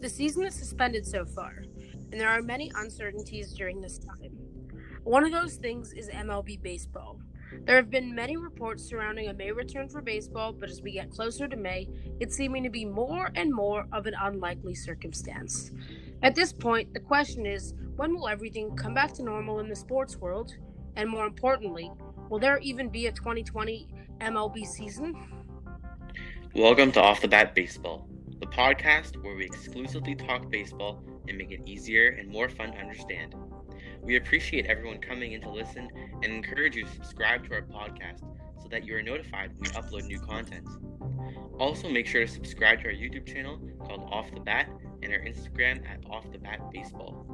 The season is suspended so far, and there are many uncertainties during this time. One of those things is MLB baseball. There have been many reports surrounding a May return for baseball, but as we get closer to May, it's seeming to be more and more of an unlikely circumstance. At this point, the question is when will everything come back to normal in the sports world? And more importantly, will there even be a 2020 MLB season? Welcome to Off the Bat Baseball, the podcast where we exclusively talk baseball and make it easier and more fun to understand. We appreciate everyone coming in to listen and encourage you to subscribe to our podcast so that you are notified when we upload new content. Also, make sure to subscribe to our YouTube channel called Off the Bat and our Instagram at Off the Bat Baseball.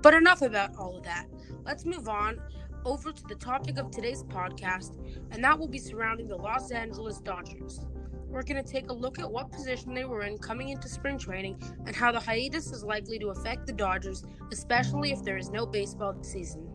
But enough about all of that. Let's move on over to the topic of today's podcast, and that will be surrounding the Los Angeles Dodgers. We're going to take a look at what position they were in coming into spring training and how the hiatus is likely to affect the Dodgers, especially if there is no baseball this season.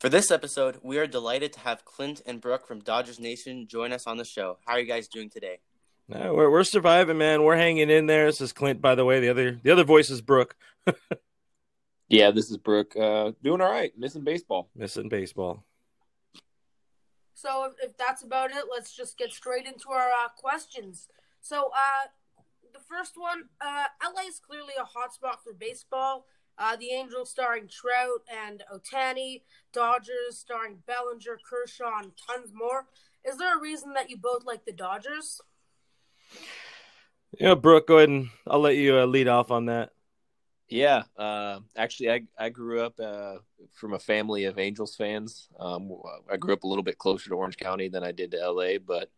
For this episode, we are delighted to have Clint and Brooke from Dodgers Nation join us on the show. How are you guys doing today? No, we're we're surviving, man. We're hanging in there. This is Clint, by the way. The other the other voice is Brooke. yeah, this is Brooke. Uh, doing all right. Missing baseball. Missing baseball. So if, if that's about it, let's just get straight into our uh, questions. So uh, the first one, uh, LA is clearly a hotspot for baseball. Uh, the Angels starring Trout and Ohtani, Dodgers starring Bellinger, Kershaw, and tons more. Is there a reason that you both like the Dodgers? Yeah, Brooke, go ahead and I'll let you uh, lead off on that. Yeah, uh, actually, I I grew up uh, from a family of Angels fans. Um, I grew up a little bit closer to Orange County than I did to LA, but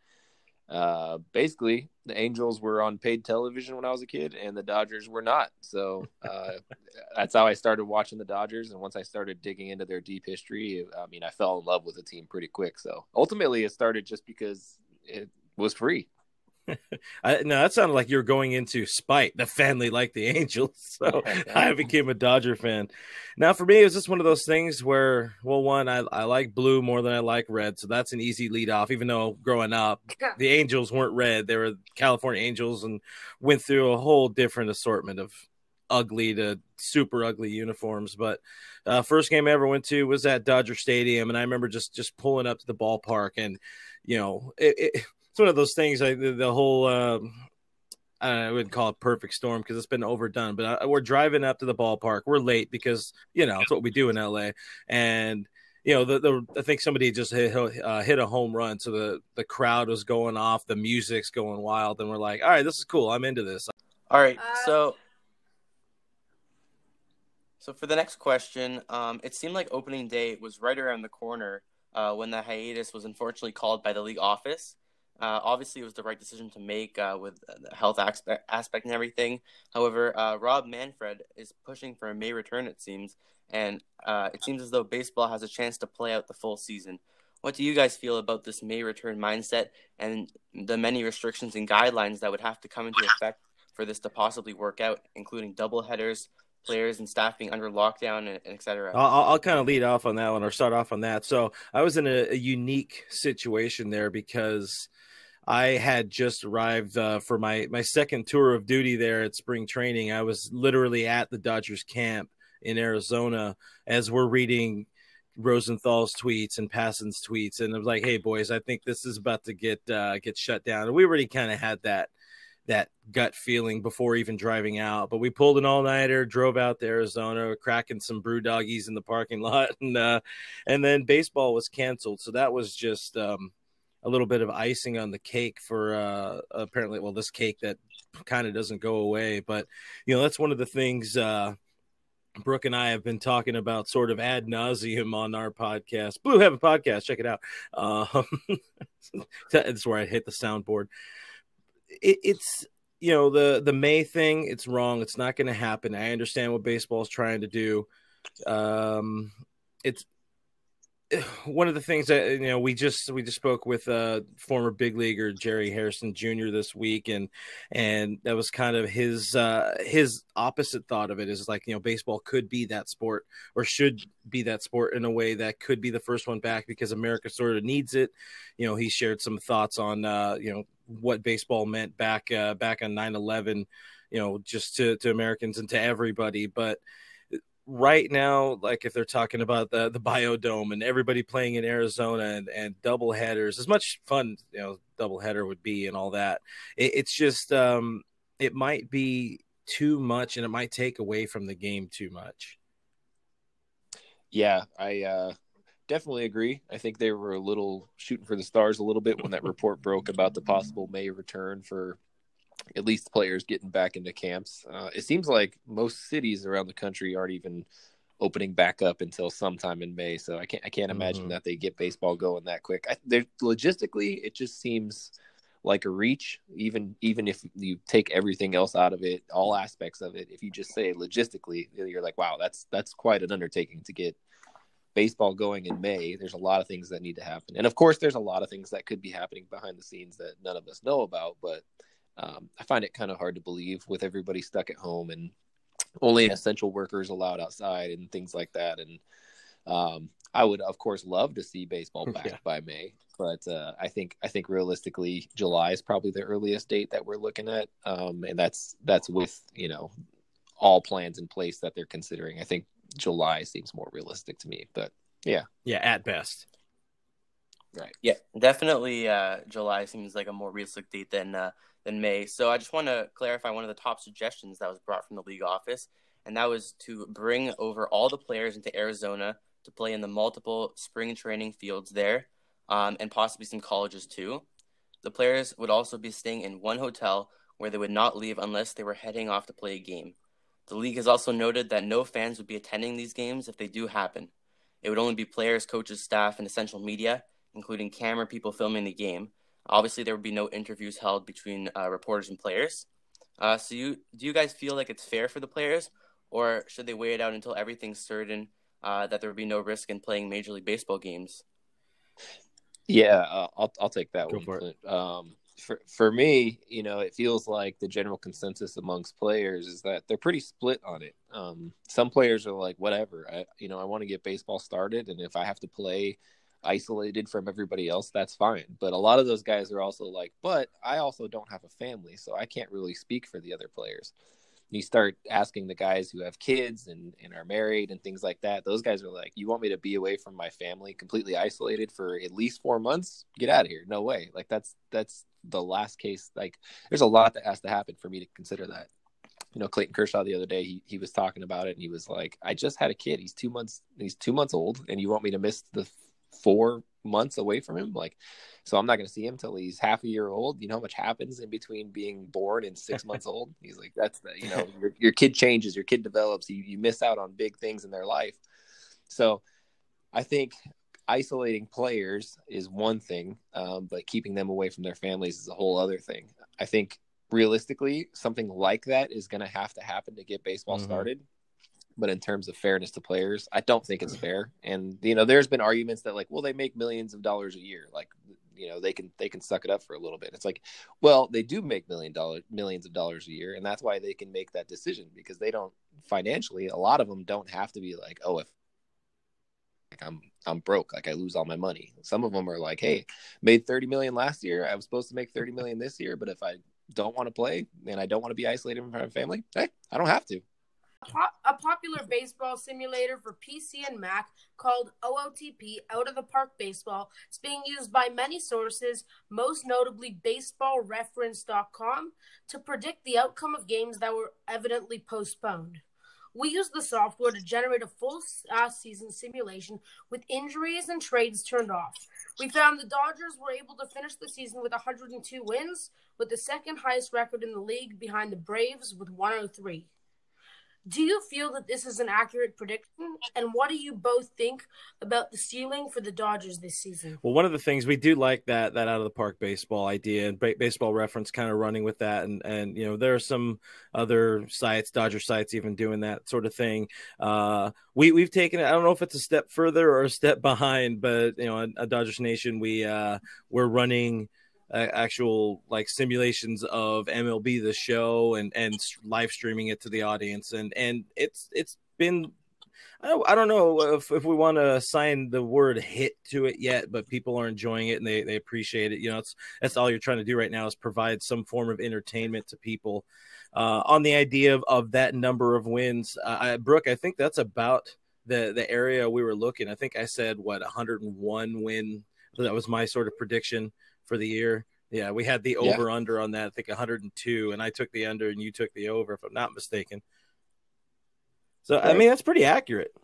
uh, basically, the Angels were on paid television when I was a kid, and the Dodgers were not. So uh, that's how I started watching the Dodgers. And once I started digging into their deep history, I mean, I fell in love with the team pretty quick. So ultimately, it started just because it was free. I, no, that sounded like you were going into spite the family like the Angels. So I became a Dodger fan. Now, for me, it was just one of those things where, well, one, I, I like blue more than I like red. So that's an easy lead off, even though growing up, the Angels weren't red. They were California Angels and went through a whole different assortment of ugly to super ugly uniforms. But uh, first game I ever went to was at Dodger Stadium. And I remember just, just pulling up to the ballpark and, you know, it, it it's one of those things. Like the, the whole, uh, I wouldn't call it perfect storm because it's been overdone. But I, uh, we're driving up to the ballpark. We're late because you know it's what we do in LA, and you know the, the I think somebody just hit uh, hit a home run, so the the crowd was going off, the music's going wild, and we're like, all right, this is cool. I'm into this. All right, uh, so. So for the next question, um, it seemed like opening day was right around the corner uh, when the hiatus was unfortunately called by the league office. Uh, obviously, it was the right decision to make uh, with the health aspect, aspect and everything. However, uh, Rob Manfred is pushing for a May return, it seems, and uh, it seems as though baseball has a chance to play out the full season. What do you guys feel about this May return mindset and the many restrictions and guidelines that would have to come into effect for this to possibly work out, including double headers, players and staff being under lockdown, and, etc. I'll, I'll kind of lead off on that one or start off on that. So I was in a, a unique situation there because I had just arrived uh, for my my second tour of duty there at spring training. I was literally at the Dodgers camp in Arizona as we're reading Rosenthal's tweets and Passan's tweets, and I was like, "Hey boys, I think this is about to get uh, get shut down." And we already kind of had that that gut feeling before even driving out. But we pulled an all nighter, drove out to Arizona, cracking some brew doggies in the parking lot, and uh, and then baseball was canceled. So that was just um, a little bit of icing on the cake for uh, apparently well this cake that kind of doesn't go away but you know that's one of the things uh, brooke and i have been talking about sort of ad nauseum on our podcast blue heaven podcast check it out um, that's where i hit the soundboard it, it's you know the the may thing it's wrong it's not going to happen i understand what baseball is trying to do um it's one of the things that you know we just we just spoke with uh former big leaguer Jerry Hairston Jr. this week and and that was kind of his uh his opposite thought of it is like you know baseball could be that sport or should be that sport in a way that could be the first one back because America sort of needs it you know he shared some thoughts on uh you know what baseball meant back uh, back on 9-11 you know just to, to americans and to everybody. But right now like if they're talking about the the biodome and everybody playing in arizona and, and double headers as much fun you know double header would be and all that it, it's just um it might be too much and it might take away from the game too much. Yeah i uh definitely agree. I think they were a little shooting for the stars a little bit when that report broke about the possible May return for at least players getting back into camps. Uh, it seems like most cities around the country aren't even opening back up until sometime in May. So I can't I can't imagine mm-hmm. that they get baseball going that quick. I, logistically, it just seems like a reach. Even even if you take everything else out of it, all aspects of it, if you just say logistically, you're like, wow, that's that's quite an undertaking to get baseball going in May, there's a lot of things that need to happen. And of course, there's a lot of things that could be happening behind the scenes that none of us know about. But um, I find it kind of hard to believe with everybody stuck at home and only essential workers allowed outside and things like that. And um, I would, of course, love to see baseball back yeah. by May. But uh, I think I think realistically, July is probably the earliest date that we're looking at, um, and that's that's with you know all plans in place that they're considering. I think July seems more realistic to me. But yeah, yeah, at best. Right. Yeah, definitely. Uh, July seems like a more realistic date than uh, than May. So I just want to clarify one of the top suggestions that was brought from the league office, and that was to bring over all the players into Arizona to play in the multiple spring training fields there, um, and possibly some colleges too. The players would also be staying in one hotel where they would not leave unless they were heading off to play a game. The league has also noted that no fans would be attending these games if they do happen. It would only be players, coaches, staff, and essential media, including camera people filming the game. Obviously, there would be no interviews held between uh, reporters and players. Uh, so, you do you guys feel like it's fair for the players, or should they wait it out until everything's certain uh, that there would be no risk in playing Major League Baseball games? Yeah, uh, I'll I'll take that Go one. Um, for for me, you know, it feels like the general consensus amongst players is that they're pretty split on it. Um, some players are like, whatever, I you know, I want to get baseball started, and if I have to play isolated from everybody else, that's fine. But a lot of those guys are also like, but I also don't have a family, so I can't really speak for the other players you start asking the guys who have kids and, and are married and things like that those guys are like you want me to be away from my family completely isolated for at least four months get out of here no way like that's that's the last case like there's a lot that has to happen for me to consider that you know clayton kershaw the other day he, he was talking about it and he was like i just had a kid he's two months he's two months old and you want me to miss the four months away from him like so I'm not going to see him till he's half a year old. You know how much happens in between being born and six months old? He's like, that's the, you know, your, your kid changes, your kid develops, you, you miss out on big things in their life. So I think isolating players is one thing, um, but keeping them away from their families is a whole other thing. I think realistically, something like that is going to have to happen to get baseball mm-hmm. started but in terms of fairness to players, I don't think it's fair. And you know, there's been arguments that like, well, they make millions of dollars a year. Like you know they can they can suck it up for a little bit it's like well they do make million dollar millions of dollars a year and that's why they can make that decision because they don't financially a lot of them don't have to be like oh if like i'm i'm broke. Like i lose all my money. Some of them are like hey made 30 million last year. I was supposed to make 30 million this year but if i don't want to play and i don't want to be isolated from my family hey i don't have to. A popular baseball simulator for PC and Mac called OOTP Out of the Park Baseball is being used by many sources, most notably BaseballReference.com, to predict the outcome of games that were evidently postponed. We used the software to generate a full uh, season simulation with injuries and trades turned off. We found the Dodgers were able to finish the season with 102 wins, with the second highest record in the league behind the Braves with 103. Do you feel that this is an accurate prediction? And what do you both think about the ceiling for the Dodgers this season? Well, one of the things we do like that that out of the park baseball idea and baseball reference kind of running with that, and and you know there are some other sites, Dodger sites, even doing that sort of thing. Uh, we we've taken it. I don't know if it's a step further or a step behind, but you know, a Dodgers Nation, we uh, we're running uh, actual like simulations of MLB the show and and live streaming it to the audience and and it's it's been I don't, I don't know if, if we want to assign the word hit to it yet, but people are enjoying it and they, they appreciate it. You know, it's that's all you're trying to do right now is provide some form of entertainment to people. Uh, on the idea of, of that number of wins, uh, I, Brooke, I think that's about the the area we were looking. I think I said what 101 win. That was my sort of prediction for the year. Yeah, we had the over yeah. under on that. I think 102, and I took the under, and you took the over, if I'm not mistaken. So right. I mean, that's pretty accurate.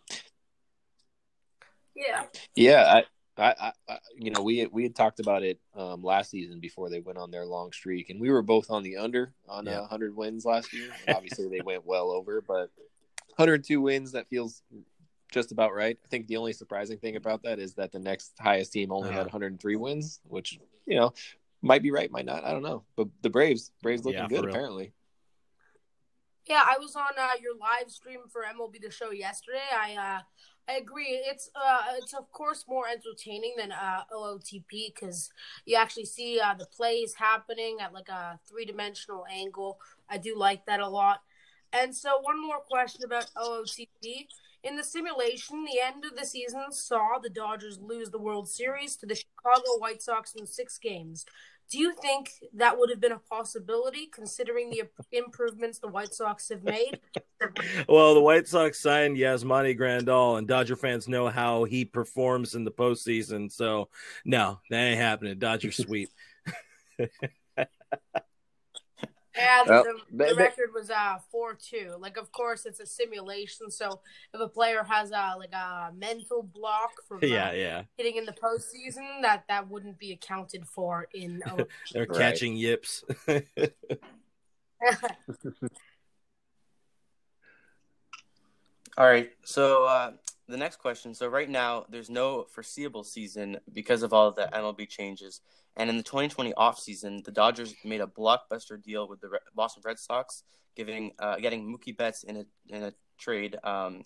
Yeah. Yeah, I, I, I, you know, we we had talked about it um, last season before they went on their long streak, and we were both on the under on yeah. uh, 100 wins last year. obviously, they went well over, but 102 wins that feels just about right. I think the only surprising thing about that is that the next highest team only uh-huh. had 103 wins, which you know might be right, might not. I don't know. But the Braves, Braves looking yeah, good apparently. Yeah, I was on uh, your live stream for MLB the Show yesterday. I uh, I agree. It's uh, it's of course more entertaining than uh, OOTP because you actually see uh, the plays happening at like a three dimensional angle. I do like that a lot. And so, one more question about OOTP. In the simulation, the end of the season saw the Dodgers lose the World Series to the Chicago White Sox in six games. Do you think that would have been a possibility considering the improvements the White Sox have made? well, the White Sox signed Yasmani Grandal, and Dodger fans know how he performs in the postseason. So, no, that ain't happening. Dodger sweep. Yeah, well, the, the record was uh four two. Like, of course, it's a simulation. So if a player has a like a mental block from yeah, uh, yeah, hitting in the postseason, that that wouldn't be accounted for in. They're right. catching yips. All right, so uh, the next question. So right now, there's no foreseeable season because of all the MLB changes. And in the 2020 offseason, the Dodgers made a blockbuster deal with the Boston Red Sox, giving uh, getting Mookie Betts in a in a trade um,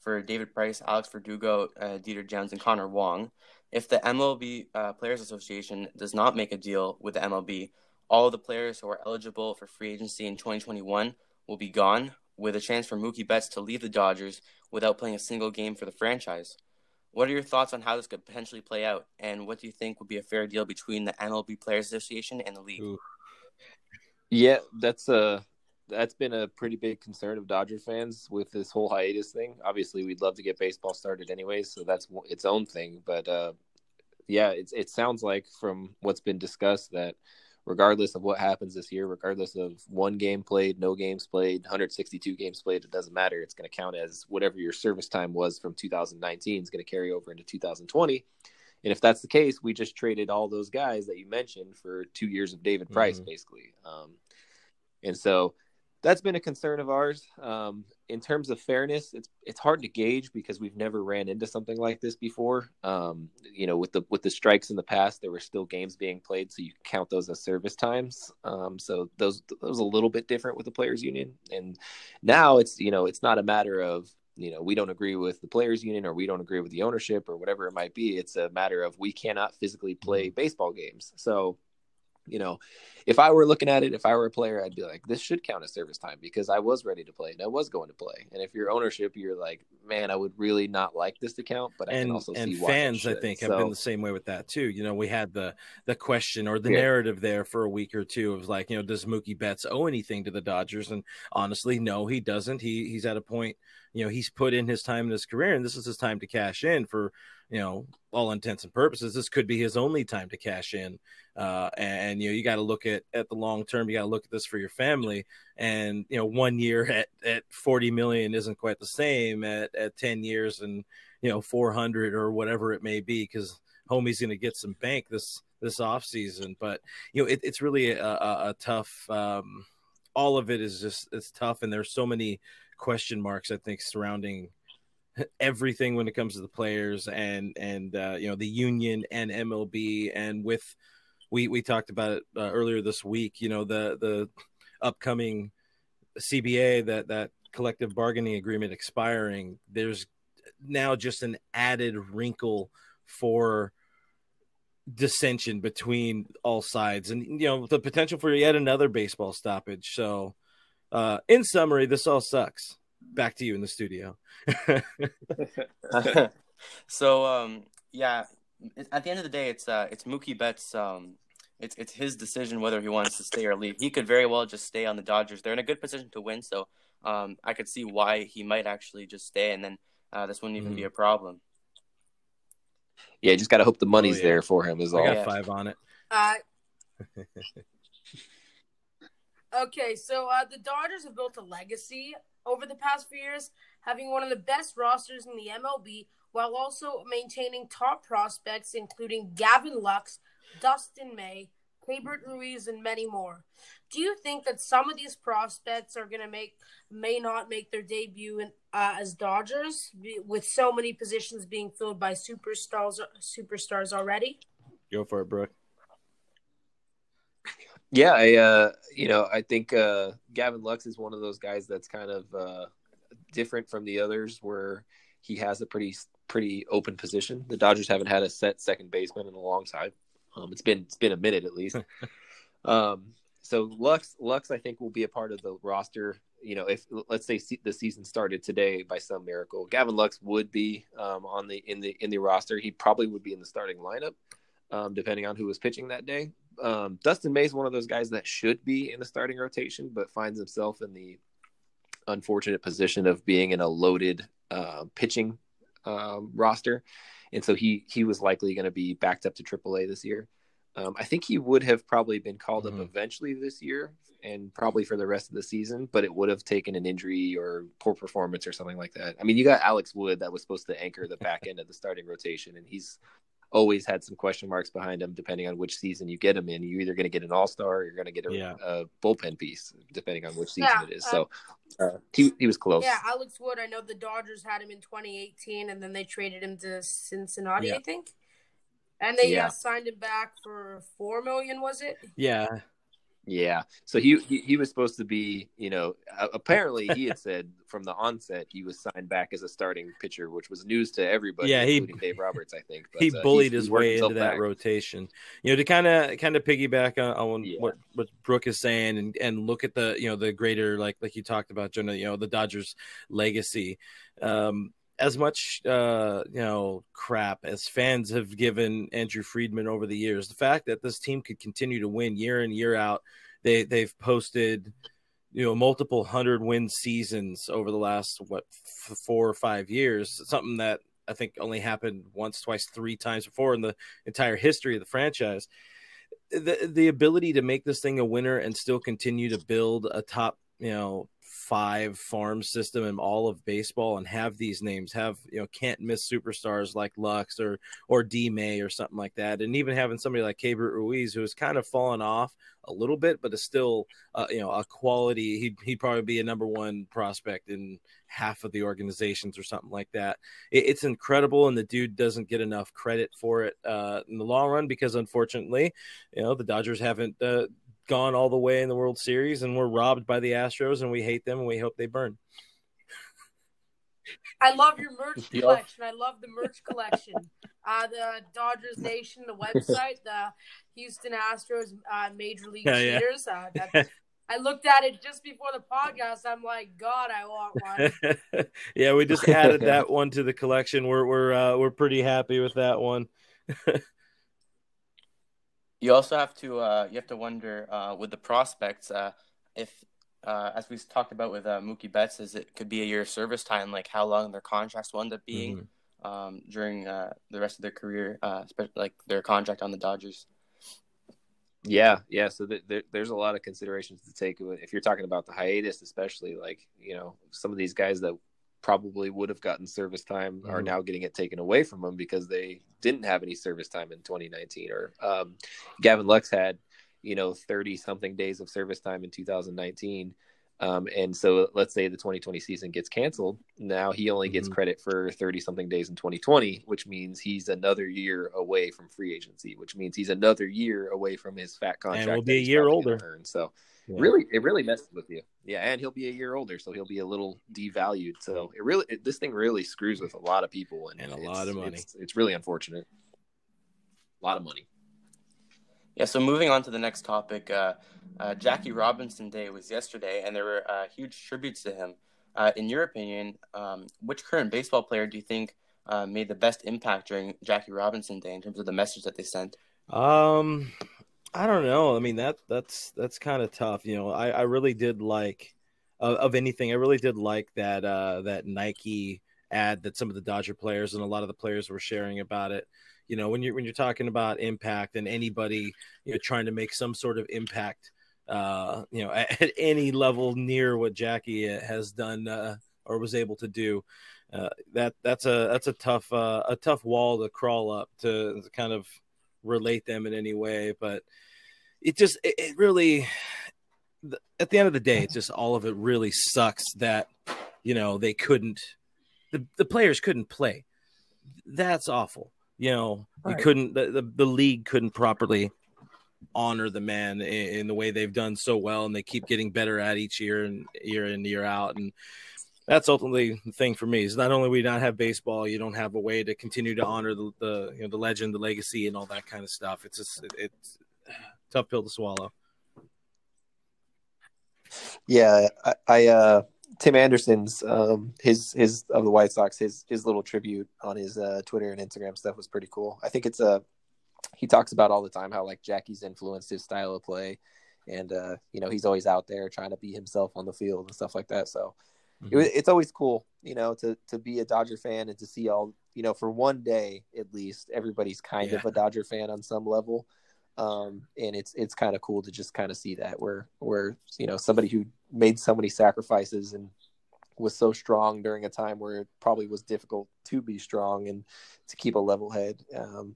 for David Price, Alex Verdugo, uh, Jeter Downs, and Connor Wong. If the MLB uh, Players Association does not make a deal with the MLB, all of the players who are eligible for free agency in 2021 will be gone, with a chance for Mookie Betts to leave the Dodgers without playing a single game for the franchise. What are your thoughts on how this could potentially play out, and what do you think would be a fair deal between the MLB Players Association and the league? Ooh. Yeah, that's a that's been a pretty big concern of Dodger fans with this whole hiatus thing. Obviously, we'd love to get baseball started anyways, so that's its own thing. But uh, yeah, it it sounds like from what's been discussed that regardless of what happens this year, regardless of one game played, no games played, 162 games played, it doesn't matter. It's going to count as whatever your service time was from 2019 is going to carry over into 2020. And if that's the case, we just traded all those guys that you mentioned for two years of David Price, mm-hmm. basically. Um, and so that's been a concern of ours. Um, in terms of fairness, it's it's hard to gauge because we've never ran into something like this before. Um, you know, with the with the strikes in the past, there were still games being played, so you count those as service times. Um, so those those a little bit different with the players' union. And now it's you know it's not a matter of you know we don't agree with the players' union or we don't agree with the ownership or whatever it might be. It's a matter of we cannot physically play mm-hmm. baseball games. So you know, if I were looking at it, if I were a player, I'd be like, this should count as service time because I was ready to play and I was going to play. And if you're ownership, you're like, man, I would really not like this to count, but I and, can also and see fans, I think, so, have been the same way with that too. You know, we had the the question or the yeah. narrative there for a week or two of like, you know, does Mookie Betts owe anything to the Dodgers? And honestly, no, he doesn't. He he's at a point, you know, he's put in his time in his career, and this is his time to cash in for you know all intents and purposes. This could be his only time to cash in uh, and you know you got to look at at the long term. You got to look at this for your family. And you know, one year at at forty million isn't quite the same at at ten years and you know four hundred or whatever it may be because homie's going to get some bank this this off season. But you know, it, it's really a, a, a tough. Um, all of it is just it's tough, and there's so many question marks I think surrounding everything when it comes to the players and and uh, you know the union and MLB and with we we talked about it uh, earlier this week. You know the the upcoming CBA that that collective bargaining agreement expiring. There's now just an added wrinkle for dissension between all sides and you know the potential for yet another baseball stoppage so uh in summary this all sucks back to you in the studio. so um, yeah, at the end of the day, it's uh, it's Mookie Betts. Um, it's it's his decision whether he wants to stay or leave. He could very well just stay on the Dodgers. They're in a good position to win, so um, I could see why he might actually just stay, and then uh, this wouldn't even mm-hmm. be a problem. Yeah, just got to hope the money's oh, yeah. there for him. Is all. I got five on it. Uh, okay, so uh, the Dodgers have built a legacy over the past few years, having one of the best rosters in the MLB, while also maintaining top prospects, including Gavin Lux, Dustin May, Keibert Ruiz, and many more. Do you think that some of these prospects are going to make may not make their debut in, uh, as Dodgers with so many positions being filled by superstars superstars already? Go for it, Brooke. Yeah, I uh, you know I think uh, Gavin Lux is one of those guys that's kind of uh, different from the others, where he has a pretty pretty open position. The Dodgers haven't had a set second baseman in a long time. Um, it's been it's been a minute at least. um, so Lux Lux I think will be a part of the roster. You know, if let's say the season started today by some miracle, Gavin Lux would be um, on the in the in the roster. He probably would be in the starting lineup, um, depending on who was pitching that day. Um, Dustin May is one of those guys that should be in the starting rotation, but finds himself in the unfortunate position of being in a loaded uh, pitching um, roster and so he he was likely going to be backed up to AAA this year. Um, I think he would have probably been called mm-hmm. up eventually this year and probably for the rest of the season, but it would have taken an injury or poor performance or something like that. I mean, you got Alex Wood that was supposed to anchor the back end of the starting rotation, and he's always had some question marks behind him depending on which season you get him in. You're either going to get an all star or you're going to get a, yeah. a, bullpen piece, depending on which season yeah, it is. Uh, so uh, he, he was close. Yeah, Alex Wood, I know the Dodgers had him in 2018 and then they traded him to Cincinnati, yeah. I think. And they uh, signed him back for four million, was it? Yeah, yeah. So he, he, he was supposed to be, you know, apparently he had said from the onset he was signed back as a starting pitcher, which was news to everybody, yeah, he, Dave Roberts, I think. But, he uh, bullied his way into that back. rotation. You know, to kind of kind of piggyback on, on yeah. what what Brooke is saying and and look at the you know the greater like like you talked about, Jonah, you know, the Dodgers legacy. Um, as much uh, you know crap as fans have given Andrew Friedman over the years, the fact that this team could continue to win year in year out, they they've posted you know multiple hundred win seasons over the last what f- four or five years, something that I think only happened once, twice, three times before in the entire history of the franchise. The the ability to make this thing a winner and still continue to build a top you know five farm system in all of baseball and have these names have you know can't miss superstars like Lux or or D May or something like that. And even having somebody like Keibert Ruiz who has kind of fallen off a little bit but is still uh, you know a quality he'd, he'd probably be a number one prospect in half of the organizations or something like that. It, it's incredible and the dude doesn't get enough credit for it uh, in the long run because unfortunately you know the Dodgers haven't uh, gone all the way in the World Series and we're robbed by the Astros and we hate them and we hope they burn. I love your merch collection. I love the merch collection. Uh, the Dodgers Nation, the website, the Houston Astros uh, Major League yeah, Cheaters. Yeah. Uh, I looked at it just before the podcast. I'm like, God, I want one. yeah, we just added that one to the collection. We're we're uh, we're pretty happy with that one. You also have to uh, you have to wonder uh, with the prospects uh, if uh, as we talked about with uh, Mookie Betts, is it could be a year of service time, like how long their contracts will end up being mm-hmm. um, during uh, the rest of their career, like their contract on the Dodgers. Yeah, yeah. So th- th- there's a lot of considerations to take if you're talking about the hiatus, especially like you know some of these guys that probably would have gotten service time mm-hmm. are now getting it taken away from them because they didn't have any service time in 2019 or um, Gavin Lux had you know 30 something days of service time in 2019 um, and so let's say the 2020 season gets canceled now he only gets mm-hmm. credit for 30 something days in 2020 which means he's another year away from free agency which means he's another year away from his fat contract and will be a year older earn. so yeah. Really, it really messes with you. Yeah, and he'll be a year older, so he'll be a little devalued. So it really, it, this thing really screws with a lot of people, and, and a lot of money. It's, it's, really unfortunate. A lot of money. Yeah. So moving on to the next topic, uh, uh, Jackie Robinson Day was yesterday, and there were uh, huge tributes to him. uh, in your opinion, um, which current baseball player do you think uh, made the best impact during Jackie Robinson Day in terms of the message that they sent? Um, I don't know. I mean that that's that's kind of tough. You know, I I really did like uh, of anything. I really did like that uh that Nike ad that some of the Dodger players and a lot of the players were sharing about it. You know, when you're when you're talking about impact and anybody you know trying to make some sort of impact, uh, you know, at, at any level near what Jackie has done uh, or was able to do, uh, that that's a that's a tough uh, a tough wall to crawl up to kind of relate them in any way. But it just it, it really at the end of the day, it's just all of it really sucks that you know they couldn't the, the players couldn't play. That's awful. You know, right. you couldn't the, the, the league couldn't properly honor the man in, in, the way they've done so well and they keep getting better at each year and year in year out and that's ultimately the thing for me is not only we not have baseball you don't have a way to continue to honor the, the you know the legend the legacy and all that kind of stuff it's just it, it's tough pill to swallow yeah i, I uh Tim Anderson's um, his his of the White Sox his his little tribute on his uh, Twitter and Instagram stuff was pretty cool. I think it's a he talks about all the time how like Jackie's influenced his style of play, and uh, you know he's always out there trying to be himself on the field and stuff like that. So mm-hmm. it, it's always cool, you know, to to be a Dodger fan and to see all you know for one day at least everybody's kind yeah. of a Dodger fan on some level. Um, and it's it's kind of cool to just kind of see that where where you know somebody who made so many sacrifices and was so strong during a time where it probably was difficult to be strong and to keep a level head. Um,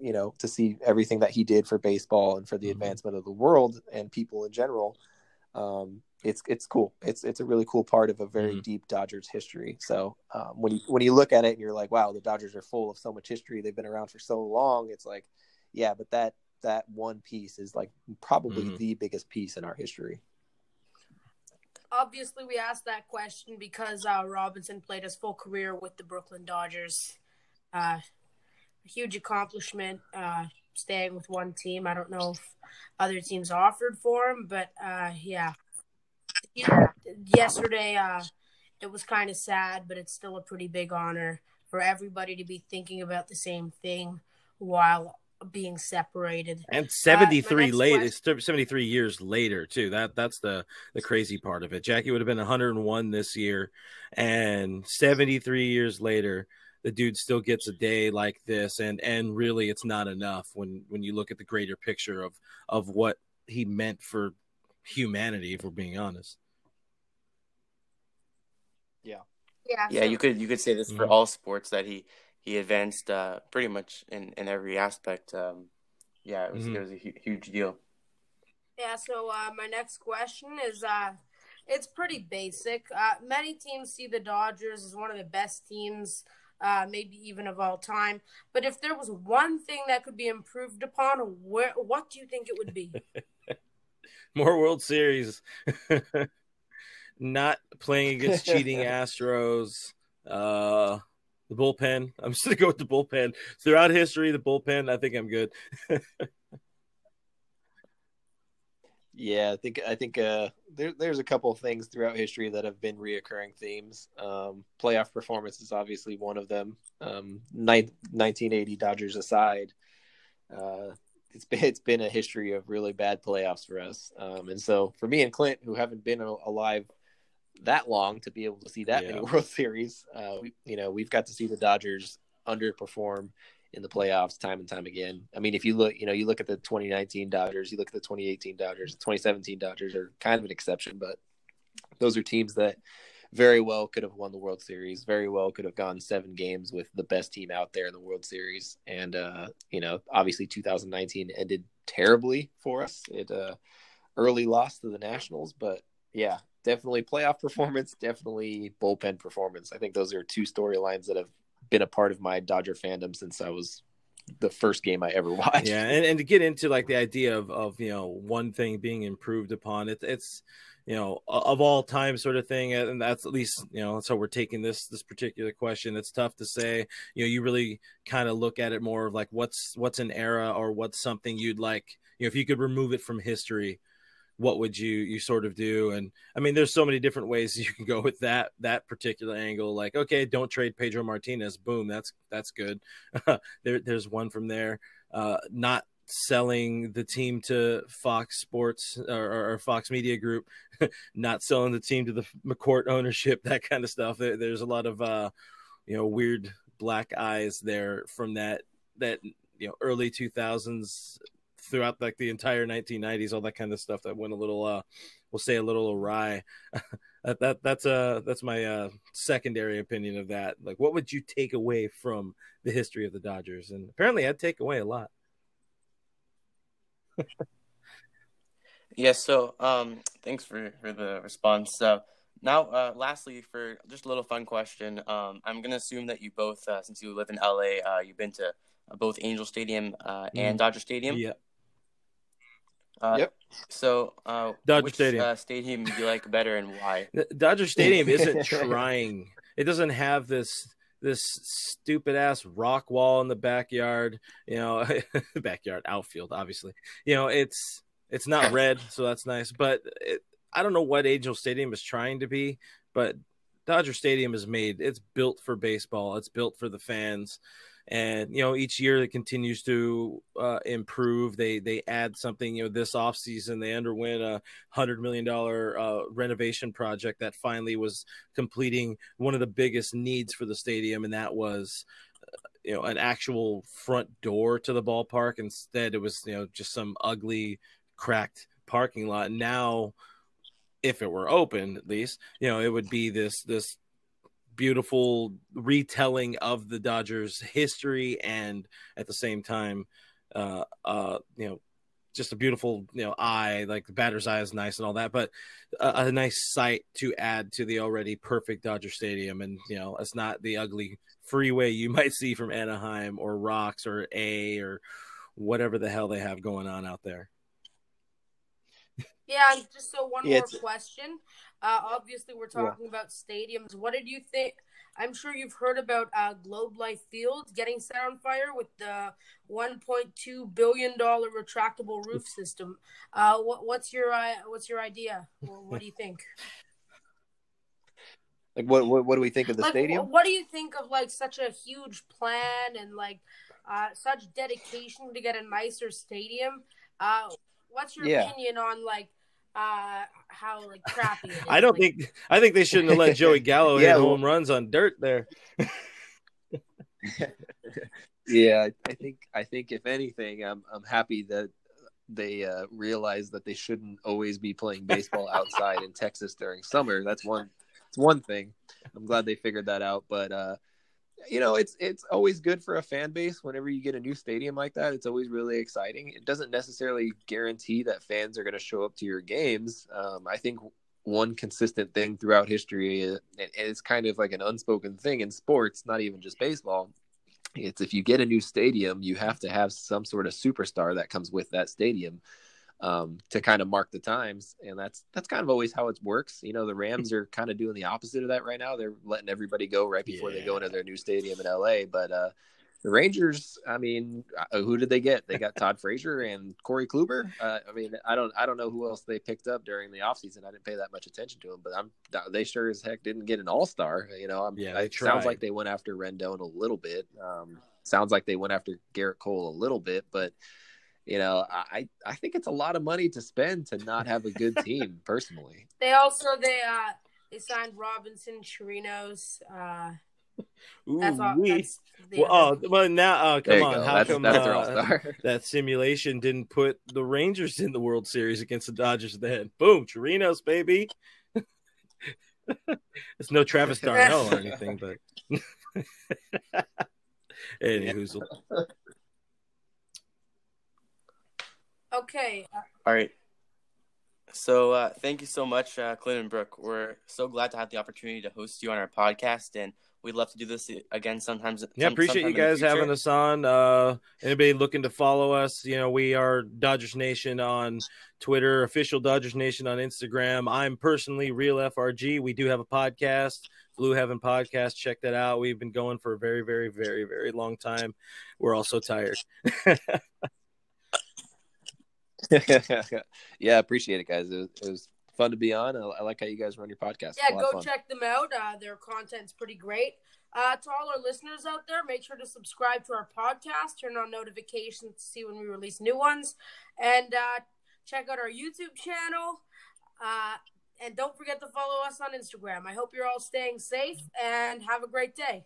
you know, to see everything that he did for baseball and for the mm-hmm. advancement of the world and people in general. Um, it's it's cool. It's it's a really cool part of a very mm-hmm. deep Dodgers history. So um, when you when you look at it and you're like, wow, the Dodgers are full of so much history. They've been around for so long. It's like, yeah, but that that one piece is like probably mm-hmm. the biggest piece in our history. Obviously, we asked that question because uh, Robinson played his full career with the Brooklyn Dodgers. Uh, a huge accomplishment uh, staying with one team. I don't know if other teams offered for him, but uh, yeah. Yesterday, uh, it was kind of sad, but it's still a pretty big honor for everybody to be thinking about the same thing while being separated. And 73 uh, late question... 73 years later too. That that's the the crazy part of it. Jackie would have been 101 this year and 73 years later the dude still gets a day like this and and really it's not enough when when you look at the greater picture of of what he meant for humanity if we're being honest yeah yeah yeah you could you could say this mm-hmm. for all sports that he he advanced uh pretty much in in every aspect um yeah it was mm-hmm. it was a hu- huge deal yeah so uh my next question is uh it's pretty basic. Uh, many teams see the Dodgers as one of the best teams uh, maybe even of all time. But if there was one thing that could be improved upon, where what do you think it would be? More World Series. Not playing against cheating Astros. Uh, the bullpen. I'm just gonna go with the bullpen. Throughout history, the bullpen. I think I'm good. Yeah, I think I think uh, there, there's a couple of things throughout history that have been reoccurring themes. Um, playoff performance is obviously one of them. Um, 1980 Dodgers aside, uh, it's been it's been a history of really bad playoffs for us. Um, and so for me and Clint, who haven't been alive that long to be able to see that yeah. many World Series, uh, we, you know, we've got to see the Dodgers underperform in the playoffs time and time again. I mean, if you look, you know, you look at the 2019 Dodgers, you look at the 2018 Dodgers, the 2017 Dodgers are kind of an exception, but those are teams that very well could have won the World Series, very well could have gone seven games with the best team out there in the World Series. And, uh, you know, obviously 2019 ended terribly for us. It, uh, early loss to the Nationals, but yeah, definitely playoff performance, definitely bullpen performance. I think those are two storylines that have been a part of my Dodger fandom since I was the first game I ever watched. Yeah, and, and to get into like the idea of of you know one thing being improved upon, it, it's you know of all time sort of thing, and that's at least you know that's how we're taking this this particular question. It's tough to say. You know, you really kind of look at it more of like what's what's an era or what's something you'd like. You know, if you could remove it from history, what would you you sort of do? And i mean there's so many different ways you can go with that that particular angle like okay don't trade pedro martinez. Boom that's that's good. There, there's one from there. Uh not selling the team to fox sports or, or fox media group not selling the team to the mccourt ownership that kind of stuff. There, there's a lot of uh you know weird black eyes there from that that you know early 2000s throughout like the entire 1990s, all that kind of stuff that went a little, uh, we'll say a little awry. that, that that's uh that's my uh secondary opinion of that. Like, what would you take away from the history of the Dodgers? And apparently, I'd take away a lot. yeah. So, um, thanks for for the response. So. Now, uh, lastly, for just a little fun question, um, I'm gonna assume that you both, uh, since you live in LA, uh, you've been to both Angel Stadium uh, and mm. Dodger Stadium. Yeah. Uh, yep. So, uh, Dodger which, Stadium. Uh, stadium do you like better, and why? Dodger Stadium isn't trying. It doesn't have this this stupid ass rock wall in the backyard. You know, backyard outfield, obviously. You know, it's it's not red, so that's nice. But it, I don't know what Angel Stadium is trying to be, but Dodger Stadium is made. It's built for baseball. It's built for the fans and you know each year it continues to uh, improve. They they add something you know this off season they underwent a hundred million dollar uh, renovation project that finally was completing one of the biggest needs for the stadium and that was uh, you know an actual front door to the ballpark. Instead it was you know just some ugly cracked parking lot. Now if it were open at least you know it would be this this beautiful retelling of the Dodgers history and at the same time uh uh you know just a beautiful you know eye like the batter's eye is nice and all that but a, a, nice sight to add to the already perfect dodger stadium. And you know it's not the ugly freeway you might see from anaheim or rocks or a or whatever the hell they have going on out there. Yeah just so one yeah, more question uh, obviously, we're talking yeah. about stadiums. What did you think? I'm sure you've heard about uh, Globe Life Field getting set on fire with the 1.2 billion dollar retractable roof system. Uh, what, what's your uh, what's your idea? What do you think? Like what, what, what do we think of the like, stadium? What do you think of like such a huge plan and like uh, such dedication to get a nicer stadium? Uh, what's your yeah. opinion on like uh, how like crappy. I don't like, think I think they shouldn't have let Joey Gallo yeah, hit home runs on dirt there. yeah, I think I think if anything, I'm I'm happy that they uh, realize that they shouldn't always be playing baseball outside in Texas during summer. That's one. It's one thing. I'm glad they figured that out, but uh, you know, it's it's always good for a fan base whenever you get a new stadium like that. It's always really exciting. It doesn't necessarily guarantee that fans are going to show up to your games. Um, I think one consistent thing throughout history, and it's kind of like an unspoken thing in sports, not even just baseball. It's if you get a new stadium, you have to have some sort of superstar that comes with that stadium um, to kind of mark the times, and that's that's kind of always how it works. You know, the Rams are kind of doing the opposite of that right now. They're letting everybody go right before yeah. they go into their new stadium in LA. But uh, the Rangers, I mean, uh, who did they get? They got Todd Frazier and Corey Kluber. Uh, I mean, I don't I don't know who else they picked up during the offseason. I didn't pay that much attention to them, but I'm they sure as heck didn't get an All Star. You know, I'm, yeah, it sounds like they went after Rendon a little bit. Um, sounds like they went after Gerrit Cole a little bit, but you know, I I think it's a lot of money to spend to not have a good team. personally, they also they uh they signed Robinson Chirinos. Uh, Ooh, that's all, that's well, oh, well, now, uh, come on. How that's, come that's uh, that simulation didn't put the Rangers in the World Series against the Dodgers then? Boom, Chirinos, baby. it's no Travis d'Arnaud or anything, but anywho. Okay. All right. So uh, thank you so much, uh, Clint and Brooke. We're so glad to have the opportunity to host you on our podcast, and we'd love to do this again sometimes. Yeah, appreciate you guys having us on. Uh, anybody looking to follow us, you know, we are Dodgers Nation on Twitter, official Dodgers Nation on Instagram. I'm personally Real FRG. We do have a podcast, Blue Heaven Podcast. Check that out. We've been going for a very, very, very, very long time. We're all so tired. yeah, I appreciate it, guys. It was, it was fun to be on. I, I, like how you guys run your podcast. Yeah, go check them out. Uh, their content's pretty great. Uh, to all our listeners out there, make sure to subscribe to our podcast, turn on notifications to see when we release new ones, and uh, check out our YouTube channel. Uh, and don't forget to follow us on Instagram. I hope you're all staying safe and have a great day.